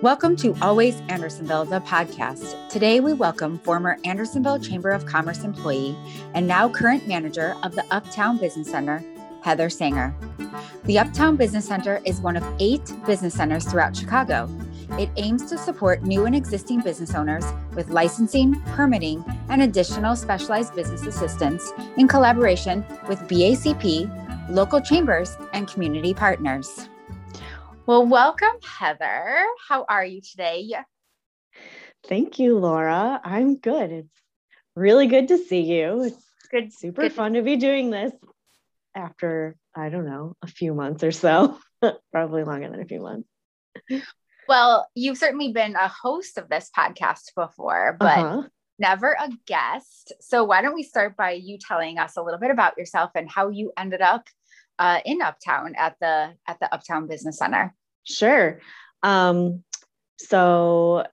Welcome to Always Andersonville, the podcast. Today, we welcome former Andersonville Chamber of Commerce employee and now current manager of the Uptown Business Center, Heather Sanger. The Uptown Business Center is one of eight business centers throughout Chicago. It aims to support new and existing business owners with licensing, permitting, and additional specialized business assistance in collaboration with BACP, local chambers, and community partners. Well, welcome, Heather. How are you today? Thank you, Laura. I'm good. It's really good to see you. It's good. Super good. fun to be doing this after, I don't know, a few months or so, probably longer than a few months. Well, you've certainly been a host of this podcast before, but uh-huh. never a guest. So, why don't we start by you telling us a little bit about yourself and how you ended up uh, in Uptown at the at the Uptown Business Center? Sure. Um, so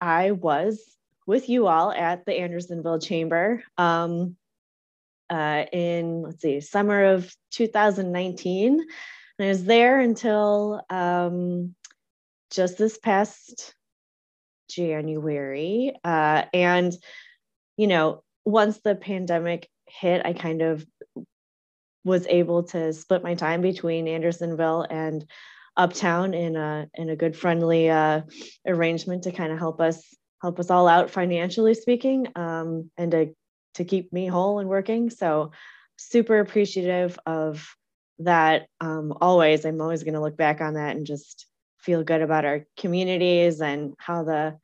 I was with you all at the Andersonville Chamber um, uh, in let's see, summer of 2019. And I was there until um, just this past January. Uh, and you know, once the pandemic hit, I kind of was able to split my time between Andersonville and Uptown in a in a good friendly uh, arrangement to kind of help us help us all out financially speaking, um, and to to keep me whole and working. So super appreciative of that. Um, always, I'm always going to look back on that and just feel good about our communities and how the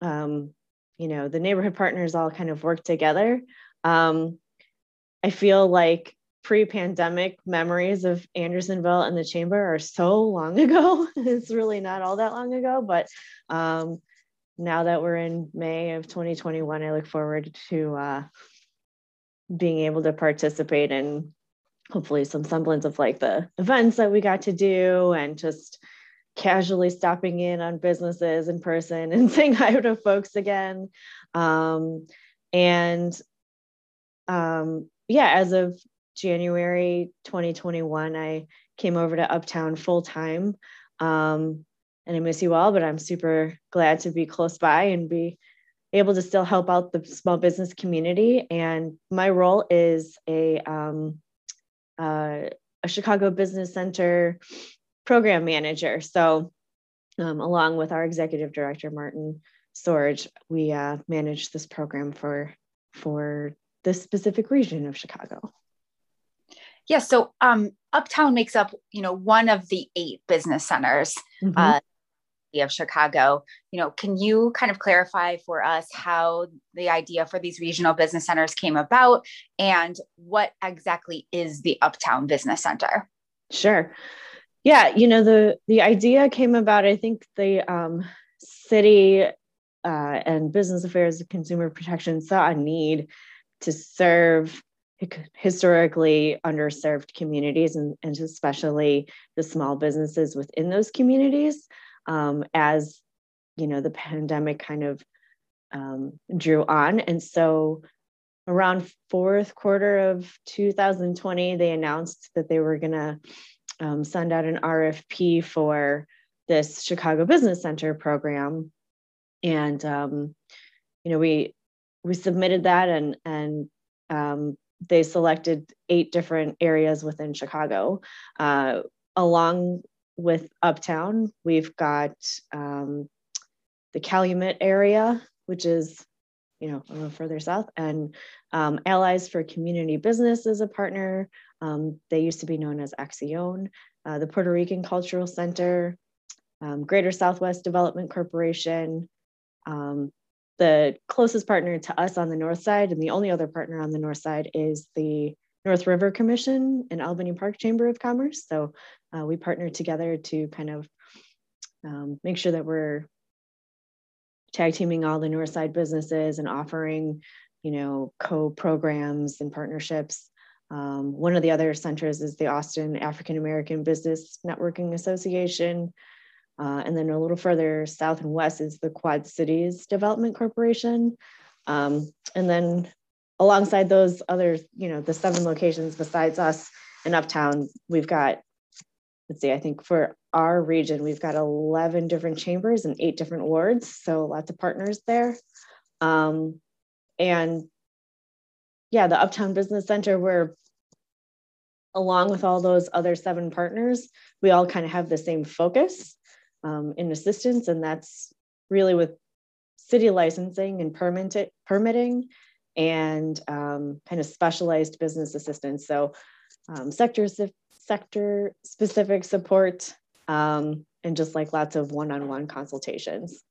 um, you know the neighborhood partners all kind of work together. Um, I feel like pre-pandemic memories of Andersonville and the chamber are so long ago. it's really not all that long ago, but um, now that we're in May of 2021, I look forward to uh, being able to participate in hopefully some semblance of like the events that we got to do and just casually stopping in on businesses in person and saying hi to folks again. Um, and um, yeah, as of January 2021, I came over to Uptown full time. Um, and I miss you all, but I'm super glad to be close by and be able to still help out the small business community. And my role is a, um, uh, a Chicago Business Center program manager. So, um, along with our executive director, Martin Sorge, we uh, manage this program for, for this specific region of Chicago. Yeah, so um, Uptown makes up, you know, one of the eight business centers mm-hmm. uh, of Chicago. You know, can you kind of clarify for us how the idea for these regional business centers came about, and what exactly is the Uptown Business Center? Sure. Yeah, you know the the idea came about. I think the um, city uh, and business affairs, and consumer protection saw a need to serve historically underserved communities and, and especially the small businesses within those communities um, as you know the pandemic kind of um, drew on. And so around fourth quarter of 2020 they announced that they were going to um, send out an rfp for this chicago business center program. And um, you know we we submitted that and and um, they selected eight different areas within Chicago. Uh, along with Uptown, we've got um, the Calumet area, which is you know a little further south, and um, Allies for Community Business is a partner. Um, they used to be known as Accion, uh, the Puerto Rican Cultural Center, um, Greater Southwest Development Corporation, um, the closest partner to us on the north side and the only other partner on the north side is the North River Commission and Albany Park Chamber of Commerce. So uh, we partner together to kind of um, make sure that we're tag teaming all the north side businesses and offering, you know, co-programs and partnerships. Um, one of the other centers is the Austin African American Business Networking Association. Uh, and then a little further south and west is the Quad Cities Development Corporation. Um, and then alongside those other, you know, the seven locations besides us in Uptown, we've got let's see, I think for our region, we've got 11 different chambers and eight different wards. So lots of partners there. Um, and yeah, the Uptown Business Center, we're along with all those other seven partners, we all kind of have the same focus um, in assistance. And that's really with city licensing and permit, permitting and um, kind of specialized business assistance. So um, sector, sector specific support um, and just like lots of one-on-one consultations.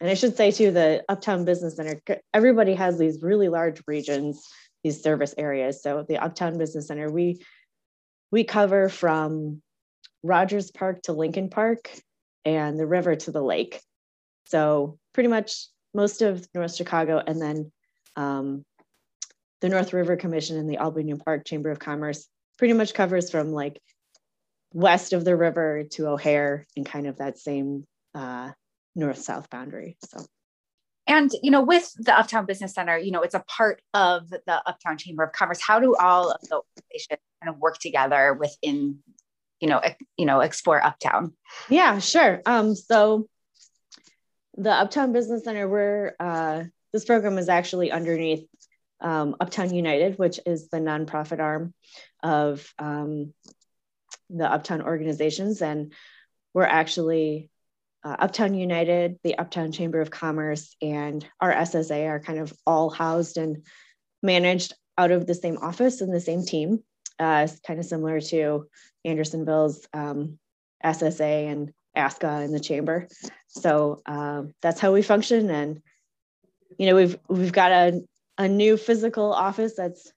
And I should say too, the Uptown Business Center, everybody has these really large regions, these service areas. So the Uptown Business Center, we we cover from Rogers Park to Lincoln Park and the river to the lake. So pretty much most of North Chicago and then um, the North River Commission and the Albany Park Chamber of Commerce pretty much covers from like west of the river to O'Hare and kind of that same uh, north-south boundary. So. And you know, with the Uptown Business Center, you know, it's a part of the Uptown Chamber of Commerce. How do all of the organizations kind of work together within, you know, you know, explore Uptown? Yeah, sure. Um, so the Uptown Business Center, we're uh, this program is actually underneath um, Uptown United, which is the nonprofit arm of um, the Uptown organizations, and we're actually uh, Uptown United, the Uptown Chamber of Commerce, and our SSA are kind of all housed and managed out of the same office and the same team. Uh, kind of similar to Andersonville's um, SSA and ASCA in the chamber. So um, that's how we function. And you know, we've we've got a a new physical office that's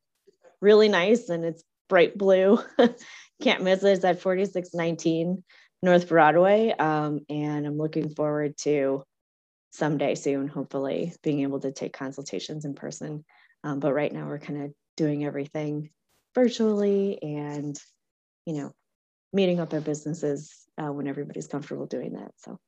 really nice and it's bright blue. Can't miss it. It's at 4619 North Broadway. Um, and I'm looking forward to someday soon, hopefully, being able to take consultations in person. Um, but right now, we're kind of doing everything virtually and, you know, meeting up at businesses uh, when everybody's comfortable doing that. So.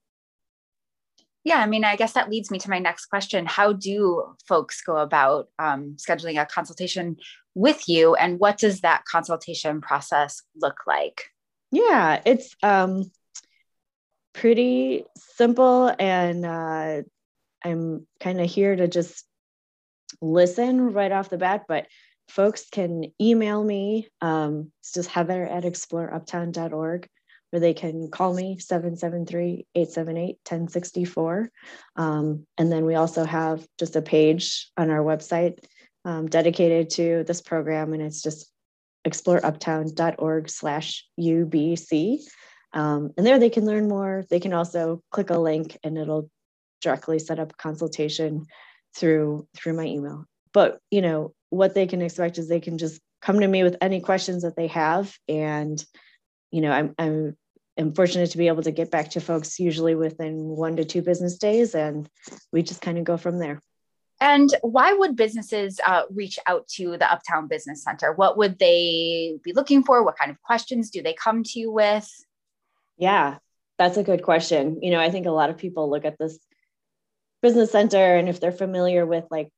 Yeah, I mean, I guess that leads me to my next question. How do folks go about um, scheduling a consultation with you, and what does that consultation process look like? Yeah, it's um, pretty simple, and uh, I'm kind of here to just listen right off the bat. But folks can email me. Um, it's just heather at exploreuptown.org, or they can call me 773 878 1064. Um, and then we also have just a page on our website um, dedicated to this program, and it's just exploreuptown.org slash UBC. Um, and there they can learn more. They can also click a link and it'll directly set up a consultation through through my email. But you know what they can expect is they can just come to me with any questions that they have, and you know I'm I'm am fortunate to be able to get back to folks usually within one to two business days, and we just kind of go from there. And why would businesses uh, reach out to the Uptown Business Center? What would they be looking for? What kind of questions do they come to you with? Yeah, that's a good question. You know, I think a lot of people look at this business center and if they're familiar with like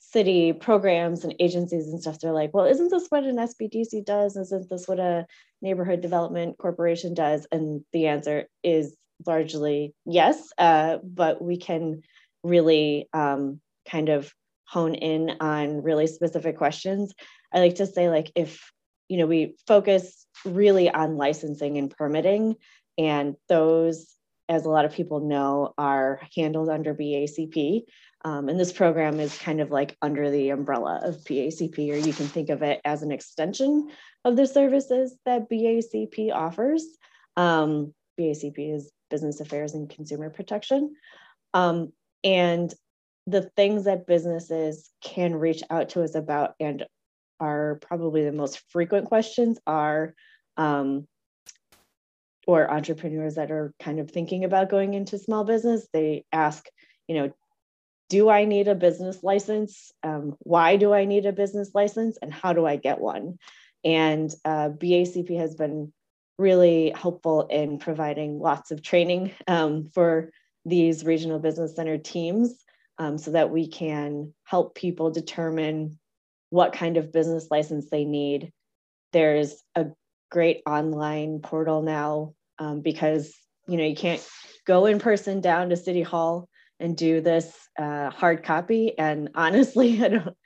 city programs and agencies and stuff, they're like, well, isn't this what an SBDC does? Isn't this what a neighborhood development corporation does? And the answer is largely yes, uh, but we can really um, kind of hone in on really specific questions. I like to say, like, if you know, we focus really on licensing and permitting, and those, as a lot of people know, are handled under BACP. Um, and this program is kind of like under the umbrella of BACP, or you can think of it as an extension of the services that BACP offers. Um, BACP is Business Affairs and Consumer Protection. Um, and the things that businesses can reach out to us about and are probably the most frequent questions are um, or entrepreneurs that are kind of thinking about going into small business they ask you know do i need a business license? Um, why do i need a business license? And how do i get one? And uh, bacp has been really helpful in providing lots of training um, for these regional business center teams um, so that we can help people determine what kind of business license they need. There's a great online portal now um, because you know you can't go in person down to city hall and do this uh, hard copy. And honestly i don't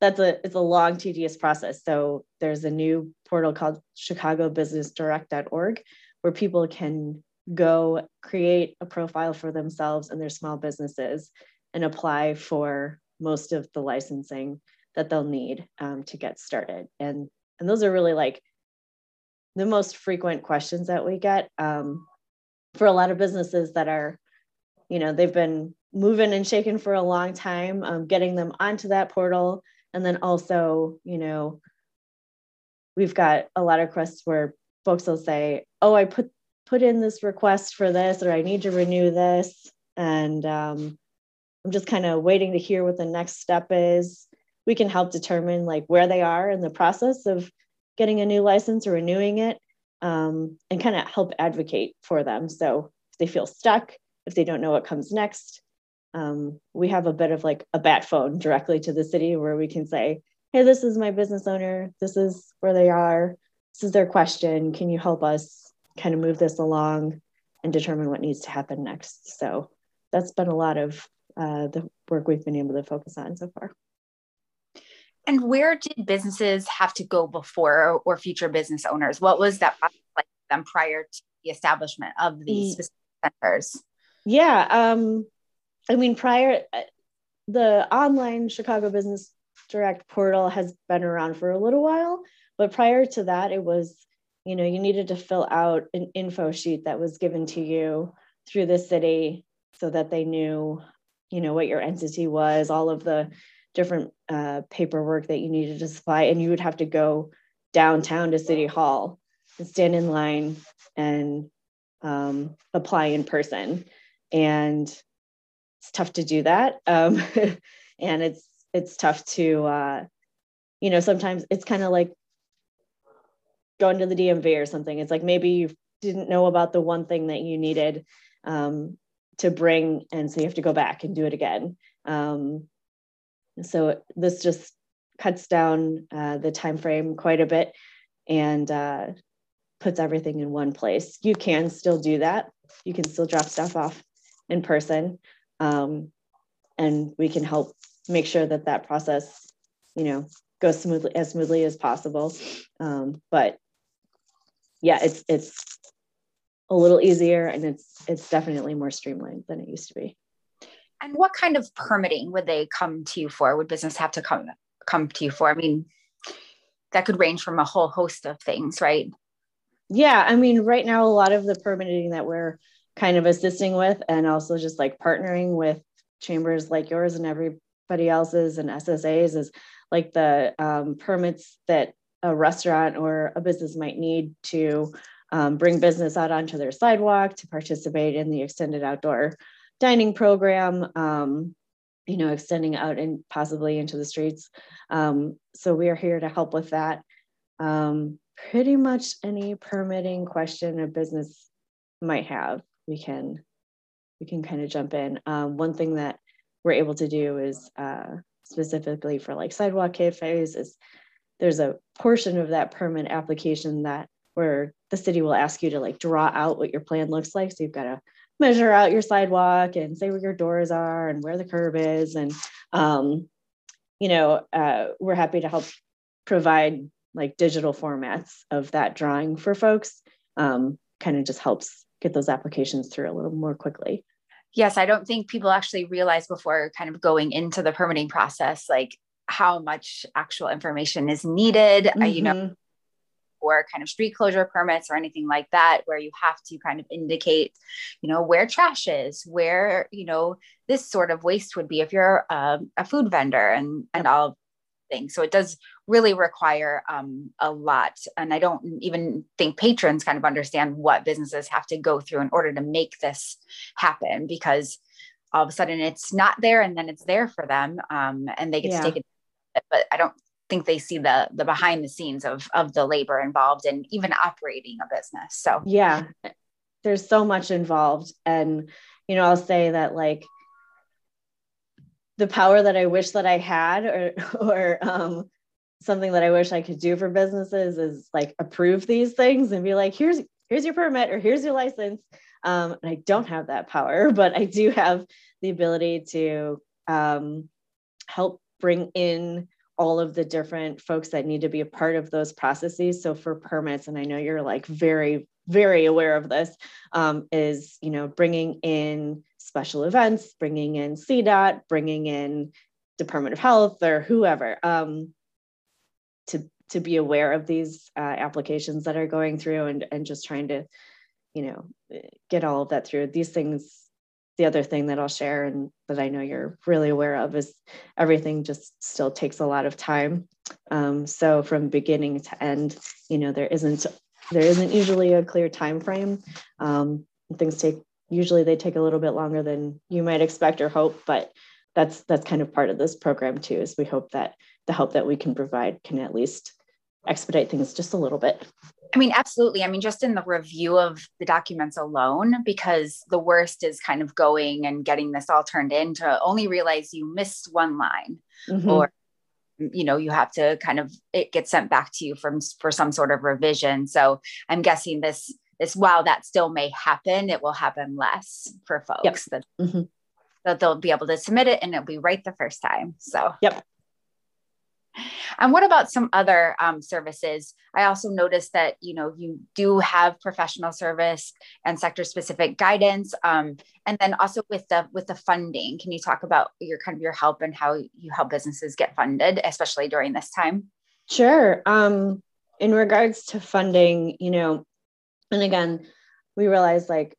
that's a it's a long tedious process. So there's a new portal called chicagobusinessdirect.org where people can go create a profile for themselves and their small businesses and apply for most of the licensing that they'll need um, to get started. And and those are really like the most frequent questions that we get um, for a lot of businesses that are you know they've been moving and shaking for a long time um, getting them onto that portal. And then also you know we've got a lot of requests where folks will say oh i put put in this request for this or i need to renew this. And um, i'm just kind of waiting to hear what the next step is. We can help determine like where they are in the process of getting a new license or renewing it um, and kind of help advocate for them. So if they feel stuck if they don't know what comes next um, we have a bit of like a bat phone directly to the city where we can say hey this is my business owner. This is where they are. This is their question. Can you help us kind of move this along and determine what needs to happen next? So that's been a lot of uh, the work we've been able to focus on so far and where did businesses have to go before or future business owners what was that like them prior to the establishment of these mm. centers yeah um I mean, prior, uh, the online Chicago Business Direct portal has been around for a little while, but prior to that, it was, you know, you needed to fill out an info sheet that was given to you through the city so that they knew, you know, what your entity was, all of the different uh, paperwork that you needed to supply, and you would have to go downtown to City Hall and stand in line and um, apply in person. And it's tough to do that um, and it's it's tough to uh, you know sometimes it's kind of like going to the dmv or something it's like maybe you didn't know about the one thing that you needed um, to bring and so you have to go back and do it again um, so this just cuts down uh, the time frame quite a bit and uh, puts everything in one place. You can still do that. You can still drop stuff off in person um, and we can help make sure that that process you know goes smoothly as smoothly as possible. Um, but yeah it's it's a little easier and it's it's definitely more streamlined than it used to be and what kind of permitting would they come to you for? Would business have to come come to you for? I mean that could range from a whole host of things right? Yeah i mean right now a lot of the permitting that we're kind of assisting with and also just like partnering with chambers like yours and everybody else's and SSAs is like the um, permits that a restaurant or a business might need to um, bring business out onto their sidewalk to participate in the extended outdoor dining program um, you know extending out and possibly into the streets um, so we are here to help with that um, pretty much any permitting question a business might have we can we can kind of jump in. Um, one thing that we're able to do is uh, specifically for like sidewalk cafes is there's a portion of that permit application that where the city will ask you to like draw out what your plan looks like. So you've got to measure out your sidewalk and say where your doors are and where the curb is. And, um, you know, uh, we're happy to help provide like digital formats of that drawing for folks. Um, kind of just helps get those applications through a little more quickly. Yes, I don't think people actually realize before kind of going into the permitting process, like how much actual information is needed. Mm-hmm. Uh, you know, mm-hmm. Or kind of street closure permits or anything like that, where you have to kind of indicate, you know, where trash is, where you know this sort of waste would be if you're um, a food vendor, and and all things. So it does really require um, a lot. And I don't even think patrons kind of understand what businesses have to go through in order to make this happen because all of a sudden it's not there and then it's there for them um, and they get yeah. to take it. But I don't think they see the the behind the scenes of of the labor involved in even operating a business. So yeah, there's so much involved. And you know, I'll say that like the power that I wish that I had or or um something that I wish I could do for businesses is like approve these things and be like, here's here's your permit or here's your license. Um, and I don't have that power, but I do have the ability to um, help bring in all of the different folks that need to be a part of those processes. So for permits, and I know you're like very, very aware of this, um, is you know bringing in special events, bringing in CDOT, bringing in Department of Health or whoever um, to to be aware of these uh, applications that are going through and and just trying to you know get all of that through these things the other thing that I'll share and that I know you're really aware of is everything just still takes a lot of time. Um, so from beginning to end, you know, there isn't there isn't usually a clear time frame. Um, things take usually they take a little bit longer than you might expect or hope, but that's that's kind of part of this program too. Is we hope that the help that we can provide can at least expedite things just a little bit. I mean, absolutely. I mean, just in the review of the documents alone, because the worst is kind of going and getting this all turned in to only realize you missed one line mm-hmm. or you know you have to kind of it gets sent back to you from for some sort of revision so i'm guessing this this while that still may happen it will happen less for folks yep. that, mm-hmm. that they'll be able to submit it and it'll be right the first time so yep and what about some other um, services? I also noticed that you know you do have professional service and sector specific guidance, um, and then also with the with the funding. Can you talk about your kind of your help and how you help businesses get funded, especially during this time? Sure. Um, in regards to funding, you know, and again, we realize like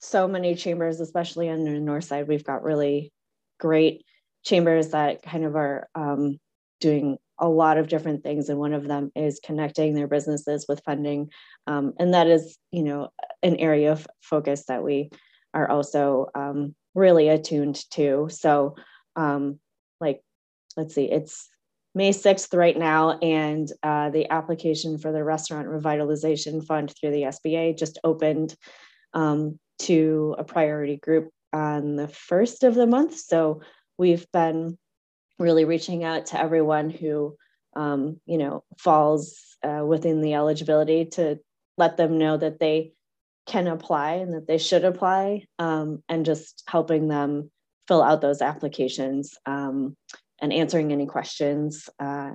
so many chambers, especially on the north side, we've got really great chambers that kind of are um, doing a lot of different things and one of them is connecting their businesses with funding. Um, and that is you know an area of focus that we are also um, really attuned to. So um, like let's see it's may 6th right now and uh, the application for the restaurant revitalization fund through the sba just opened um, to a priority group on the first of the month. So we've been really reaching out to everyone who um, you know falls uh, within the eligibility to let them know that they can apply and that they should apply um, and just helping them fill out those applications um, and answering any questions uh,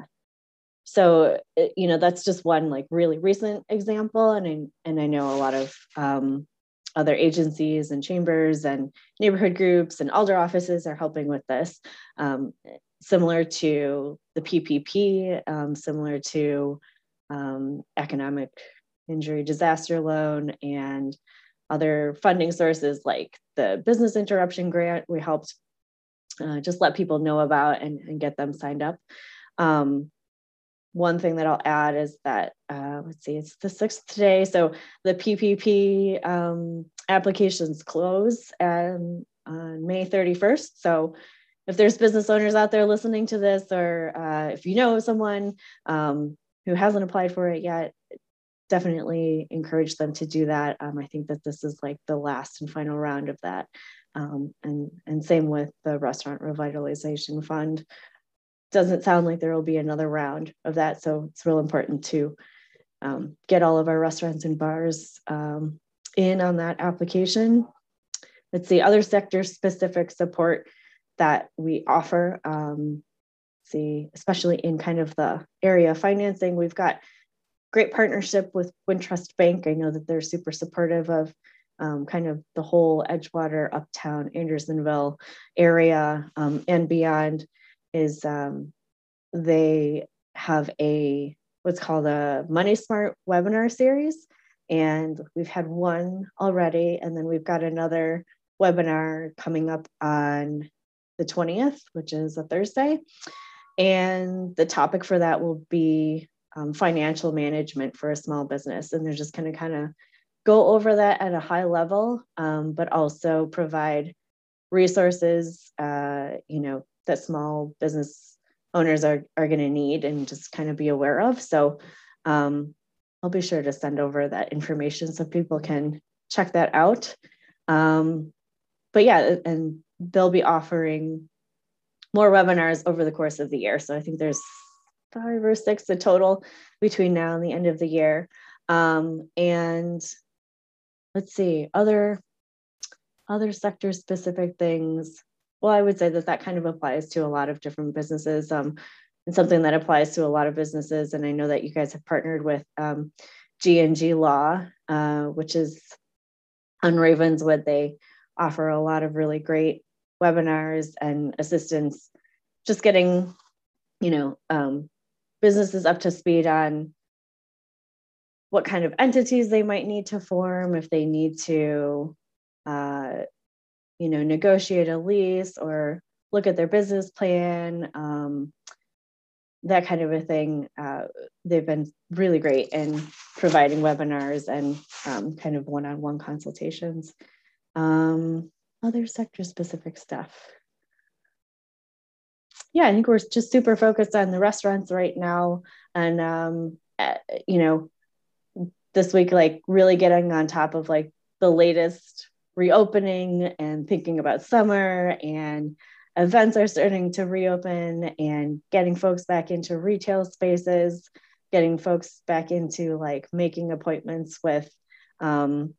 so you know that's just one like really recent example and I, and I know a lot of um, other agencies and chambers and neighborhood groups and alder offices are helping with this um, similar to the PPP, um, similar to um, economic injury disaster loan and other funding sources like the business interruption grant we helped uh, just let people know about and, and get them signed up. Um, one thing that i'll add is that uh, let's see it's the sixth today so the ppp um, applications close on, may 31st so if there's business owners out there listening to this, or uh, if you know someone um, who hasn't applied for it yet, definitely encourage them to do that. Um, I think that this is like the last and final round of that. Um, and, and same with the Restaurant Revitalization Fund. Doesn't sound like there will be another round of that. So it's real important to um, get all of our restaurants and bars um, in on that application. Let's see, other sector specific support that we offer. Um, see, especially in kind of the area of financing, we've got great partnership with Wintrust Bank. I know that they're super supportive of um, kind of the whole Edgewater, Uptown, Andersonville area um, and beyond. Is um, they have a what's called a Money Smart webinar series, and we've had one already, and then we've got another webinar coming up on the 20th, which is a Thursday. And the topic for that will be um, financial management for a small business. And they're just going to kind of go over that at a high level, um, but also provide resources, uh, you know, that small business owners are, are going to need and just kind of be aware of. So um, I'll be sure to send over that information so people can check that out. Um, but yeah, and they'll be offering more webinars over the course of the year. So I think there's five or six a total between now and the end of the year. Um, and let's see, other other sector specific things. Well, I would say that that kind of applies to a lot of different businesses. Um, and something that applies to a lot of businesses. And I know that you guys have partnered with um, G&G Law, uh, which is on Ravenswood. They offer a lot of really great webinars and assistance, just getting, you know, um, businesses up to speed on what kind of entities they might need to form, if they need to, uh, you know, negotiate a lease or look at their business plan, um, that kind of a thing. Uh, they've been really great in providing webinars and um, kind of one-on-one consultations. Um, other sector specific stuff. Yeah, I think we're just super focused on the restaurants right now. And, um, uh, you know, this week, like really getting on top of like the latest reopening and thinking about summer and events are starting to reopen and getting folks back into retail spaces, getting folks back into like making appointments with, um,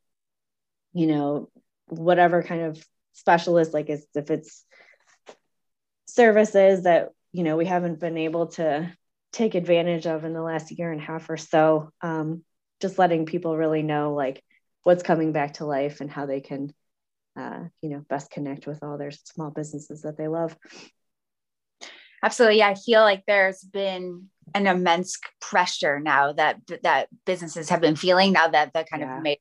you know, whatever kind of specialist, like if it's services that, you know, we haven't been able to take advantage of in the last year and a half or so. Um, just letting people really know like what's coming back to life and how they can uh, you know best connect with all their small businesses that they love. Absolutely. Yeah, i feel like there's been an immense pressure now that that businesses have been feeling now that the kind yeah. of made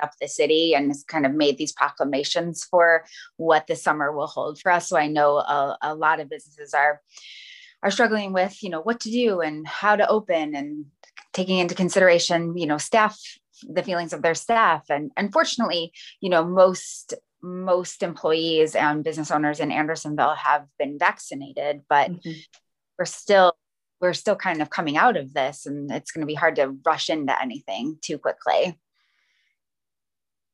up the city and has kind of made these proclamations for what the summer will hold for us. So i know a, a lot of businesses are are struggling with you know what to do and how to open and taking into consideration you know staff the feelings of their staff. And unfortunately you know most most employees and business owners in andersonville have been vaccinated but mm-hmm. we're still we're still kind of coming out of this and it's going to be hard to rush into anything too quickly.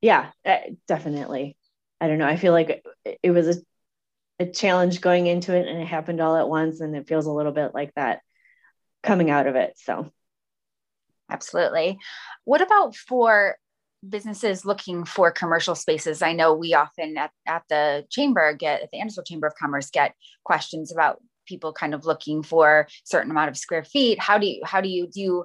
Yeah eh, definitely. I don't know i feel like it was a, a challenge going into it and it happened all at once and it feels a little bit like that coming out of it so Absolutely. What about for businesses looking for commercial spaces? I know we often at, at the chamber get at the Anderson Chamber of Commerce get questions about people kind of looking for certain amount of square feet. How do you how do you do you,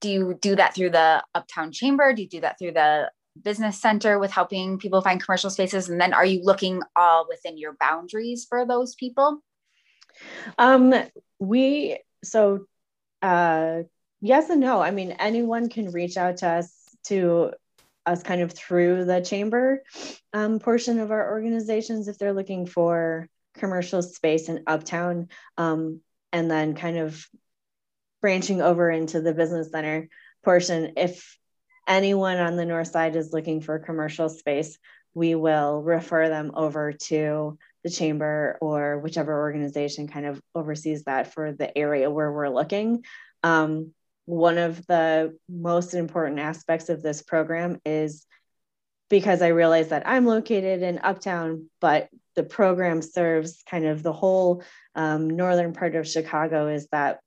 do you do that through the uptown chamber? Do you do that through the business center with helping people find commercial spaces? And then are you looking all within your boundaries for those people? Um, we so uh yes and no. I mean, anyone can reach out to us to us kind of through the chamber um, portion of our organizations if they're looking for commercial space in uptown um, and then kind of branching over into the business center portion if anyone on the north side is looking for commercial space we will refer them over to the chamber or whichever organization kind of oversees that for the area where we're looking um, one of the most important aspects of this program is because I realize that I'm located in Uptown, but the program serves kind of the whole um, northern part of Chicago. Is that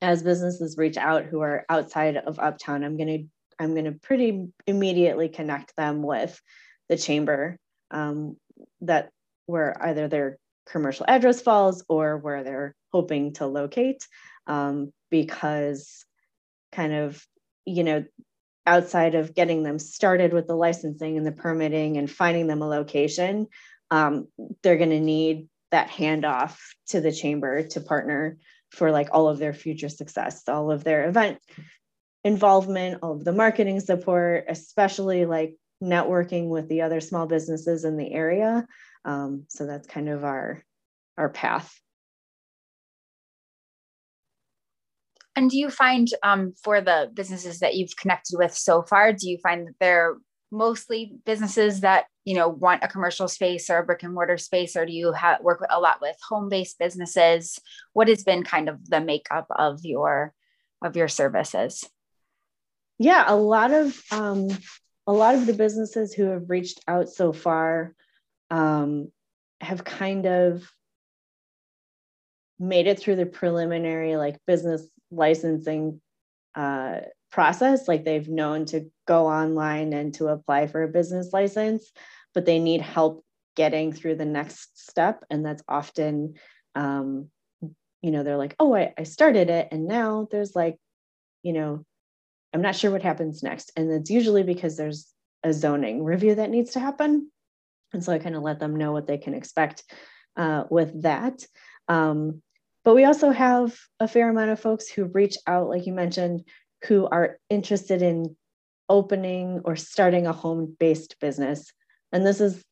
as businesses reach out who are outside of Uptown, I'm to I'm to pretty immediately connect them with the chamber um, that where either their commercial address falls or where they're hoping to locate um, because kind of, you know, outside of getting them started with the licensing and the permitting and finding them a location, um, they're going to need that handoff to the chamber to partner for like all of their future success, all of their event involvement, all of the marketing support, especially like networking with the other small businesses in the area. Um, so that's kind of our our path And do you find um, for the businesses that you've connected with so far, do you find that they're mostly businesses that you know want a commercial space or a brick and mortar space, or do you ha- work a lot with home-based businesses? What has been kind of the makeup of your of your services? Yeah, a lot of um, a lot of the businesses who have reached out so far um, have kind of made it through the preliminary like business licensing uh, process like they've known to go online and to apply for a business license but they need help getting through the next step. And that's often um, you know they're like oh I, I started it and now there's like you know i'm not sure what happens next. And it's usually because there's a zoning review that needs to happen. And so i kind of let them know what they can expect uh, with that. Um, but we also have a fair amount of folks who reach out like you mentioned who are interested in opening or starting a home based business. And this is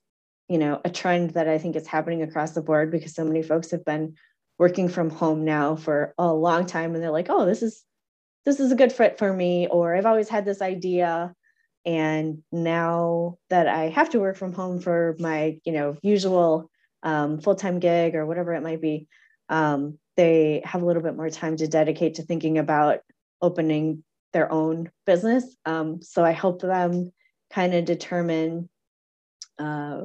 you know a trend that i think is happening across the board because so many folks have been working from home now for a long time and they're like oh this is this is a good fit for me or i've always had this idea and now that i have to work from home for my you know usual um, full-time gig or whatever it might be um, they have a little bit more time to dedicate to thinking about opening their own business um, so i help them kind of determine uh,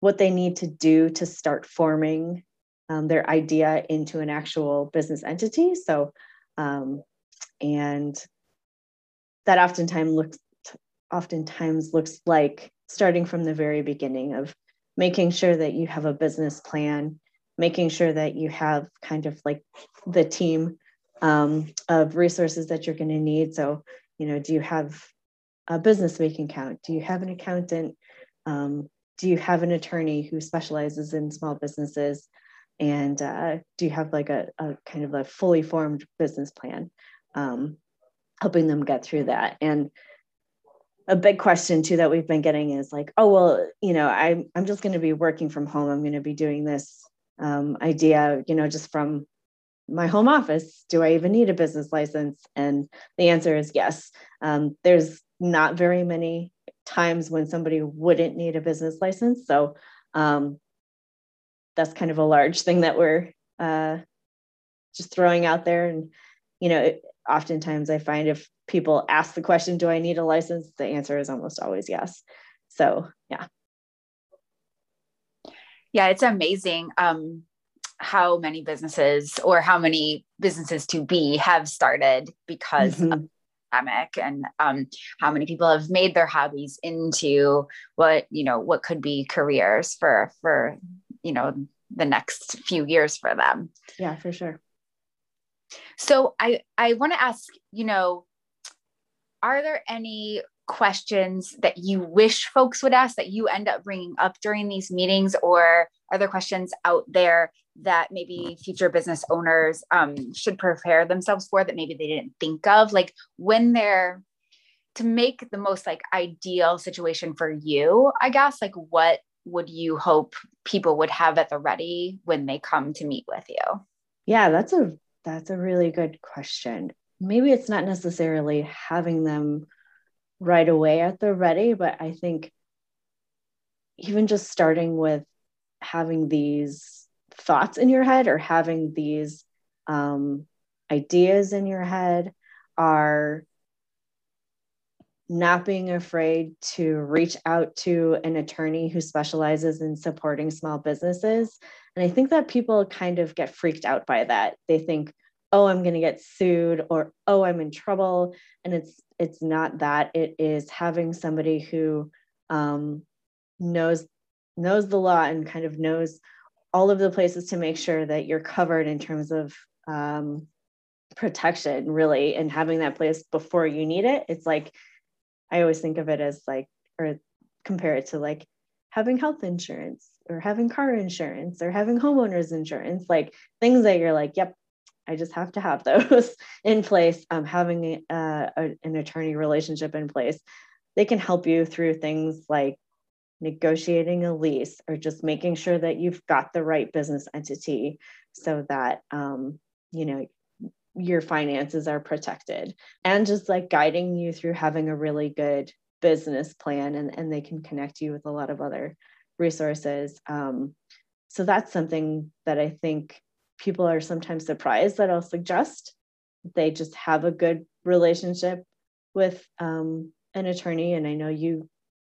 what they need to do to start forming um, their idea into an actual business entity. So, um, and that oftentimes looks oftentimes looks like starting from the very beginning of making sure that you have a business plan, making sure that you have kind of like the team um, of resources that you're going to need. So, you know, do you have a business bank account? Do you have an accountant? Um, do you have an attorney who specializes in small businesses and uh, do you have like a, a, kind of a fully formed business plan um, helping them get through that and a big question too that we've been getting is like oh well you know i'm, I'm just going to be working from home i'm going to be doing this um, idea you know just from my home office do i even need a business license and the answer is yes um, there's not very many times when somebody wouldn't need a business license. So um, that's kind of a large thing that we're uh, just throwing out there. And, you know, it, oftentimes I find if people ask the question, do I need a license? The answer is almost always yes. So, yeah. Yeah, it's amazing um, how many businesses or how many businesses to be have started because mm-hmm. of pandemic and um, how many people have made their hobbies into what you know what could be careers for for you know the next few years for them yeah for sure so i i want to ask you know are there any questions that you wish folks would ask that you end up bringing up during these meetings or are there questions out there that maybe future business owners um, should prepare themselves for that maybe they didn't think of? Like when they're to make the most like ideal situation for you i guess like what would you hope people would have at the ready when they come to meet with you? Yeah that's a that's a really good question. Maybe it's not necessarily having them right away at the ready but i think even just starting with having these thoughts in your head or having these um, ideas in your head are not being afraid to reach out to an attorney who specializes in supporting small businesses. And I think that people kind of get freaked out by that. They think, oh, I'm going to get sued or oh, I'm in trouble. And it's it's not that. It is having somebody who um, knows knows the law and kind of knows all of the places to make sure that you're covered in terms of um, protection, really, and having that place before you need it. It's like, I always think of it as like, or compare it to like having health insurance or having car insurance or having homeowners insurance, like things that you're like, yep, I just have to have those in place. Um, having uh, a, an attorney relationship in place, they can help you through things like negotiating a lease or just making sure that you've got the right business entity so that um, you know your finances are protected and just like guiding you through having a really good business plan and, and they can connect you with a lot of other resources um, so that's something that i think people are sometimes surprised that i'll suggest they just have a good relationship with um, an attorney and i know you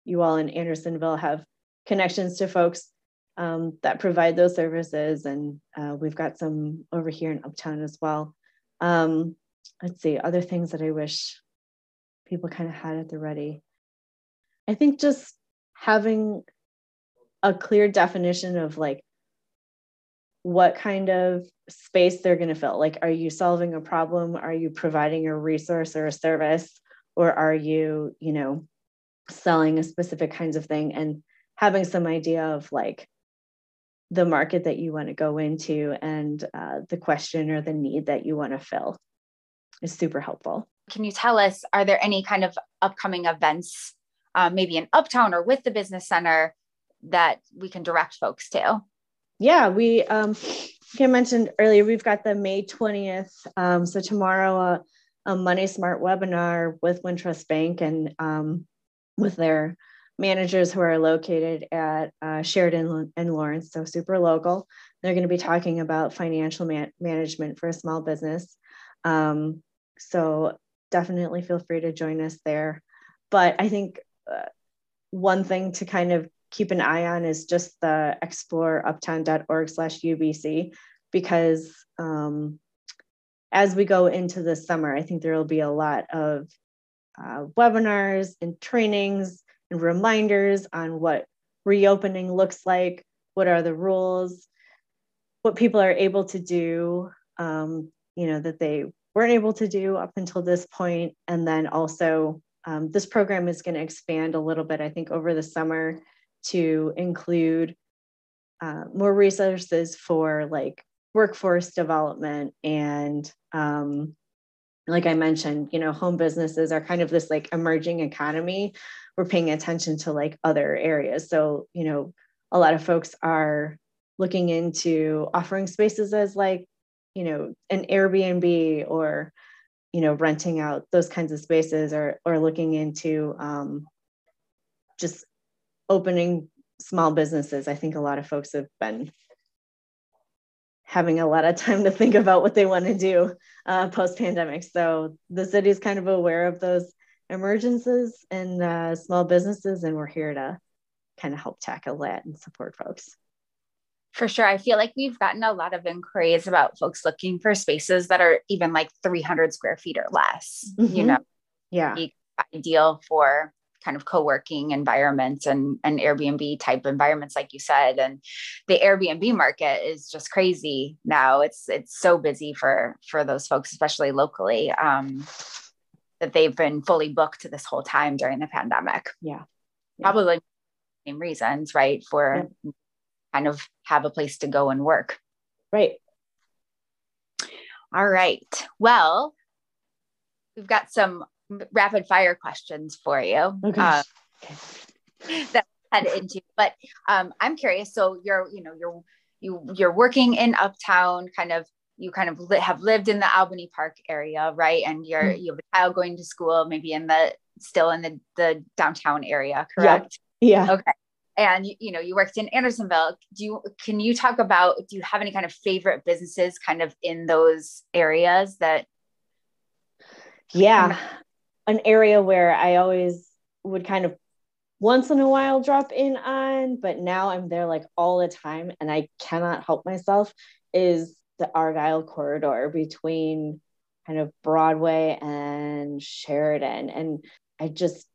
you all in Andersonville have connections to folks um, that provide those services. And uh, we've got some over here in Uptown as well. Um, let's see, other things that I wish people kind of had at the ready. I think just having a clear definition of like what kind of space they're going to fill. Like, are you solving a problem? Are you providing a resource or a service? Or are you, you know, selling a specific kinds of thing and having some idea of like the market that you want to go into and uh, the question or the need that you want to fill is super helpful. Can you tell us, are there any kind of upcoming events, uh, maybe in Uptown or with the business center, that we can direct folks to? Yeah, we, um, like I mentioned earlier, we've got the May 20th. Um, so tomorrow, uh, a Money Smart webinar with Wintrust Bank and um, with their managers who are located at uh, Sheridan and Lawrence, so super local. They're going to be talking about financial man- management for a small business. Um, so definitely feel free to join us there. But I think uh, one thing to kind of keep an eye on is just the exploreuptown.org slash UBC because um, as we go into the summer, I think there will be a lot of uh, webinars and trainings and reminders on what reopening looks like, what are the rules, what people are able to do, um, you know, that they weren't able to do up until this point, and then also um, this program is going to expand a little bit, I think, over the summer to include uh, more resources for like workforce development and um, like I mentioned, you know, home businesses are kind of this like emerging economy. We're paying attention to like other areas. So, you know, a lot of folks are looking into offering spaces as like, you know, an Airbnb or, you know, renting out those kinds of spaces or or looking into um, just opening small businesses. I think a lot of folks have been having a lot of time to think about what they want to do uh, post pandemic. So the city is kind of aware of those emergencies and uh, small businesses, and we're here to kind of help tackle that and support folks. For sure. I feel like we've gotten a lot of inquiries about folks looking for spaces that are even like 300 square feet or less, mm-hmm. you know? Yeah. Ideal for kind of co-working environments and, and Airbnb type environments, like you said. And the Airbnb market is just crazy now. It's it's so busy for for those folks, especially locally, um, that they've been fully booked this whole time during the pandemic. Yeah. yeah. Probably same reasons, right? For yeah. kind of have a place to go and work. Right. All right. Well, we've got some rapid fire questions for you. Okay. Um, that head into, but um, I'm curious. So you're, you know, you're you you're working in Uptown, kind of. You kind of li- have lived in the Albany Park area, right? And you're mm-hmm. you have a child going to school, maybe in the still in the the downtown area, correct? Yeah. Okay and you know you worked in andersonville do you can you talk about do you have any kind of favorite businesses kind of in those areas that yeah an area where I always would kind of once in a while drop in on, but now I'm there like all the time and I cannot help myself is the Argyle corridor between kind of Broadway and Sheridan. And I just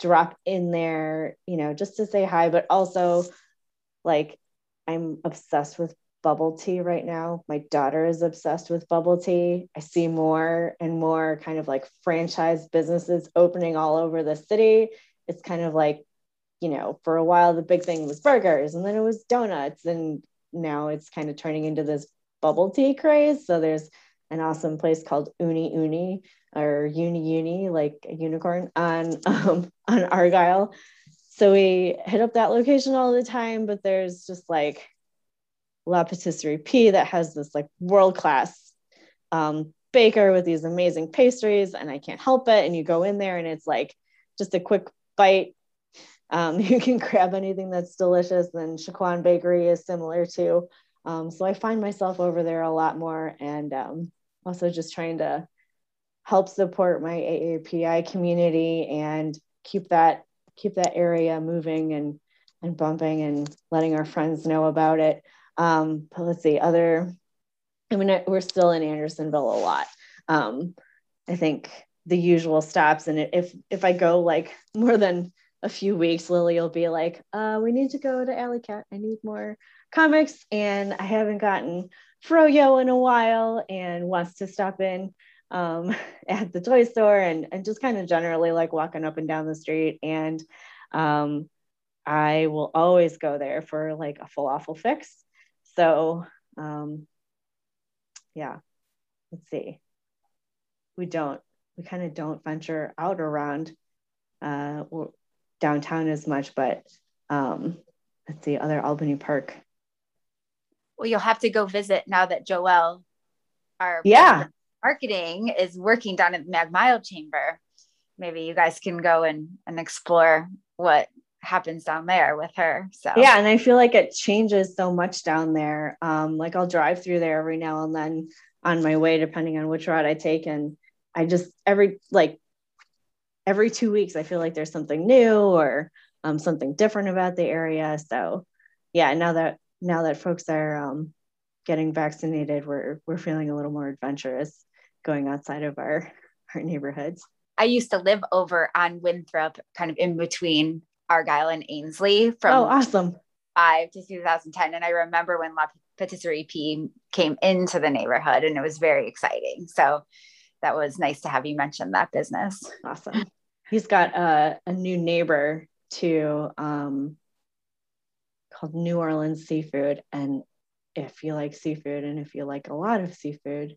drop in there, you know, just to say hi, but also like I'm obsessed with bubble tea right now. My daughter is obsessed with bubble tea. I see more and more kind of like franchise businesses opening all over the city. It's kind of like, you know, for a while the big thing was burgers and then it was donuts and now it's kind of turning into this bubble tea craze. So there's an awesome place called Uni Uni or Uni Uni, like a unicorn on um, on Argyle. So we hit up that location all the time, but there's just like La Patisserie P that has this like world class um, baker with these amazing pastries, and I can't help it. And you go in there, and it's like just a quick bite. Um, you can grab anything that's delicious. And Chiu Quon Bakery is similar too. Um, so I find myself over there a lot more, and um, also just trying to help support my AAPI community and keep that keep that area moving and and bumping and letting our friends know about it. Um, but let's see, other, I mean, we're still in Andersonville a lot. Um, I think the usual stops. And if if I go like more than a few weeks, Lily will be like, uh, we need to go to Alley Cat. I need more comics. And I haven't gotten Froyo in a while and wants to stop in um, at the toy store and, and just kind of generally like walking up and down the street. And um, I will always go there for like a falafel fix. So um, yeah, let's see. We don't, we kind of don't venture out around uh, downtown as much, but um, let's see, other Albany Park. Well, you'll have to go visit now that Joelle, our yeah marketing, is working down at the Magmile Chamber. Maybe you guys can go and, and explore what happens down there with her. So yeah, and I feel like it changes so much down there. Um, like I'll drive through there every now and then on my way, depending on which route I take. And I just every like every two weeks, I feel like there's something new or um, something different about the area. So yeah, now that now that folks are um, getting vaccinated, we're we're feeling a little more adventurous going outside of our our neighborhoods. I used to live over on Winthrop, kind of in between Argyle and Ainslie from oh, awesome. five to 2010. And I remember when La Patisserie P came into the neighborhood and it was very exciting. So that was nice to have you mention that business. Awesome. He's got a, a new neighbor too um, called New Orleans Seafood. And if you like seafood and if you like a lot of seafood,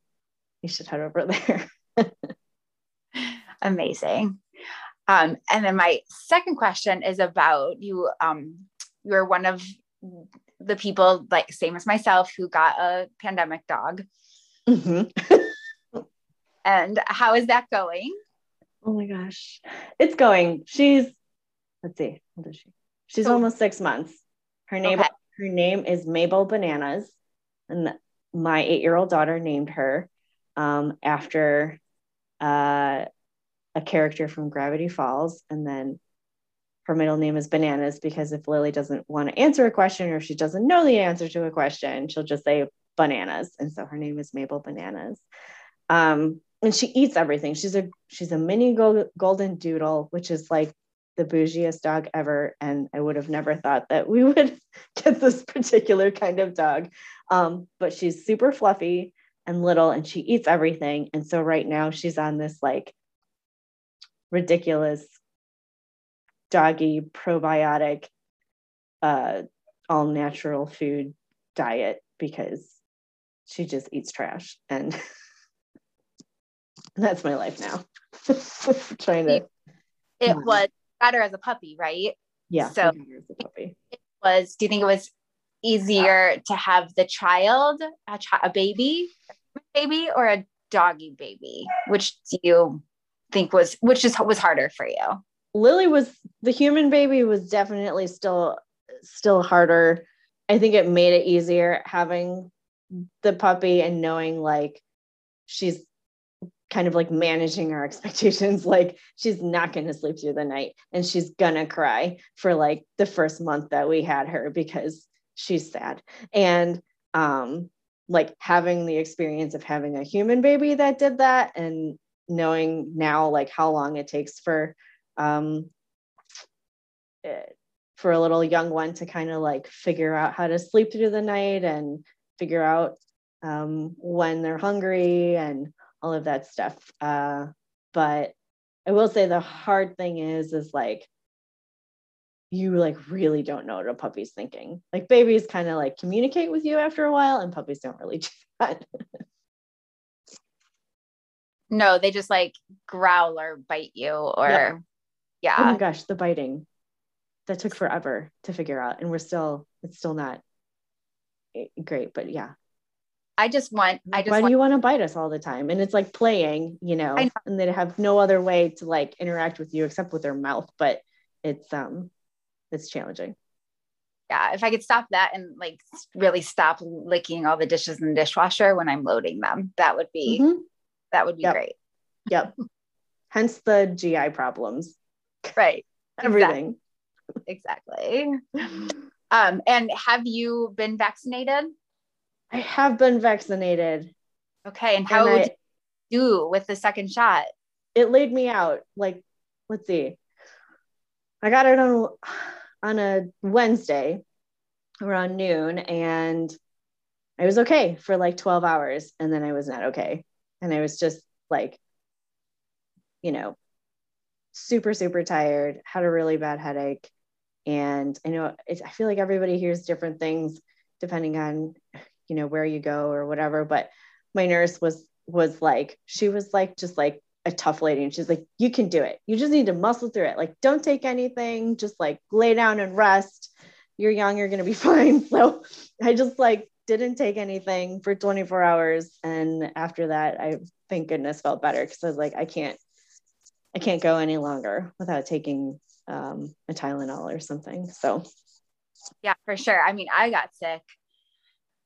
you should head over there. Amazing. Um, and then my second question is about you. Um, you're one of the people, like same as myself, who got a pandemic dog. Mm-hmm. and how is that going? Oh my gosh, it's going. She's let's see, how does she? She's almost six months. Her name okay. her name is Mabel Bananas, and my eight year old daughter named her um, after uh, a character from Gravity Falls, and then her middle name is Bananas because if Lily doesn't want to answer a question or if she doesn't know the answer to a question, she'll just say bananas, and so her name is Mabel Bananas. Um, and she eats everything. She's a she's a mini golden doodle, which is like the bougiest dog ever. And I would have never thought that we would get this particular kind of dog. Um, but she's super fluffy and little, and she eats everything. And so right now she's on this like ridiculous doggy probiotic uh all natural food diet because she just eats trash and that's my life now. Trying to it was better as a puppy right? Yeah so it was do you think it was easier to have the child a, a baby baby or a doggy baby? Which do you think was which is was harder for you? Lily was the human baby was definitely still still harder. I think it made it easier having the puppy and knowing like she's kind of like managing our expectations. Like she's not going to sleep through the night and she's going to cry for like the first month that we had her because she's sad. And um like having the experience of having a human baby that did that and knowing now like how long it takes for um eh, for a little young one to kind of like figure out how to sleep through the night and figure out um, when they're hungry and all of that stuff. Uh, but i will say the hard thing is is like you like really don't know what a puppy's thinking. Like babies kind of like communicate with you after a while and puppies don't really do that no, they just like growl or bite you or yeah. yeah. Oh my gosh, the biting. That took forever to figure out. And we're still, it's still not great, but yeah. I just want, I just why want, do you want to bite us all the time? And it's like playing, you know, know, and they have no other way to like interact with you except with their mouth, but it's, um, it's challenging. Yeah. If I could stop that and like really stop licking all the dishes in the dishwasher when I'm loading them, that would be, mm-hmm that would be yep. great. Yep. Hence the GI problems. Right. Everything. exactly. Um, and have you been vaccinated? I have been vaccinated. Okay. And how and I, you do with the second shot? It laid me out. Like, let's see. I got it on on a Wednesday around noon and I was okay for like 12 hours and then I was not okay. And I was just like, you know, super, super tired, had a really bad headache. And I know I feel like everybody hears different things depending on, you know, where you go or whatever. But my nurse was, was like, she was like, just like a tough lady. And she's like, you can do it. You just need to muscle through it. Like, don't take anything, just like lay down and rest. You're young, you're going to be fine. So I just like didn't take anything for 24 hours. And after that, I thank goodness felt better because I was like, I can't, I can't go any longer without taking um, a Tylenol or something. So, yeah, for sure. I mean, I got sick,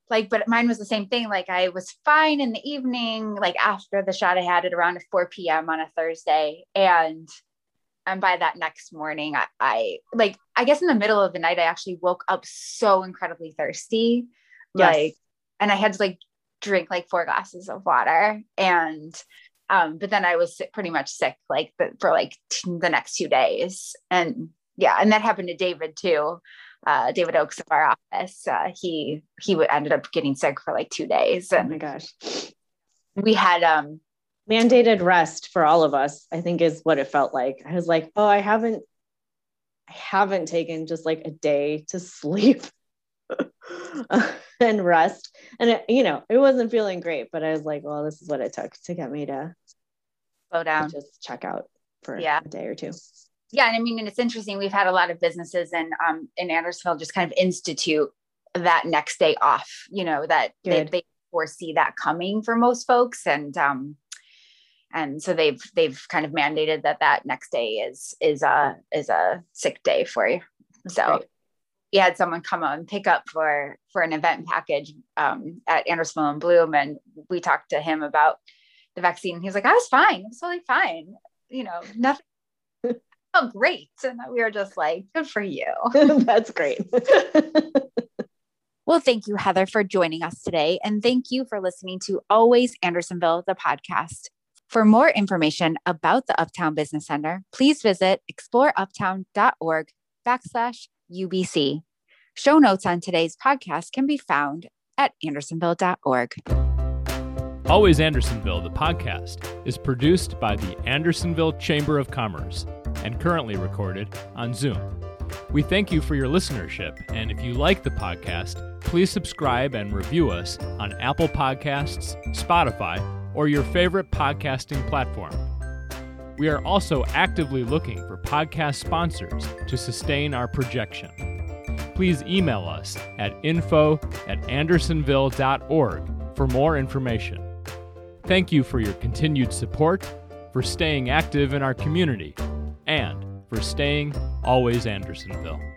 like, but mine was the same thing. Like, I was fine in the evening, like after the shot, I had it around 4 p.m. on a Thursday, and and by that next morning, I, I like, I guess in the middle of the night, I actually woke up so incredibly thirsty, yes. like, and I had to like drink like four glasses of water and um, but then I was pretty much sick like the, for like t- the next two days. And yeah, and that happened to David too. Uh, David Oaks of our office. Uh, he he ended up getting sick for like two days. And oh my gosh. We had um mandated rest for all of us, I think is what it felt like. I was like, oh, I haven't I haven't taken just like a day to sleep. And rest. And it, you know, it wasn't feeling great, but I was like, well, this is what it took to get me to slow down, just check out for yeah. a day or two. Yeah, and I mean, and it's interesting. We've had a lot of businesses and um, in Andersonville just kind of institute that next day off. You know that they, they, foresee that coming for most folks, and um, and so they've they've kind of mandated that that next day is is a is a sick day for you. So we had someone come and pick up for for an event package um, at Andersonville and Bloom, and we talked to him about the vaccine. He was like, "I was fine. I was totally fine. You know, nothing." Oh, great! And we were just like, "Good for you." That's great. well, thank you, Heather, for joining us today, and thank you for listening to Always Andersonville, the podcast. For more information about the Uptown Business Center, please visit exploreuptown.org backslash UBC. Show notes on today's podcast can be found at andersonville.org. Always Andersonville, the podcast, is produced by the Andersonville Chamber of Commerce and currently recorded on Zoom. We thank you for your listenership, and if you like the podcast, please subscribe and review us on Apple Podcasts, Spotify, or your favorite podcasting platform. We are also actively looking for podcast sponsors to sustain our projection. Please email us at info at andersonville.org for more information. Thank you for your continued support, for staying active in our community, and for staying always Andersonville.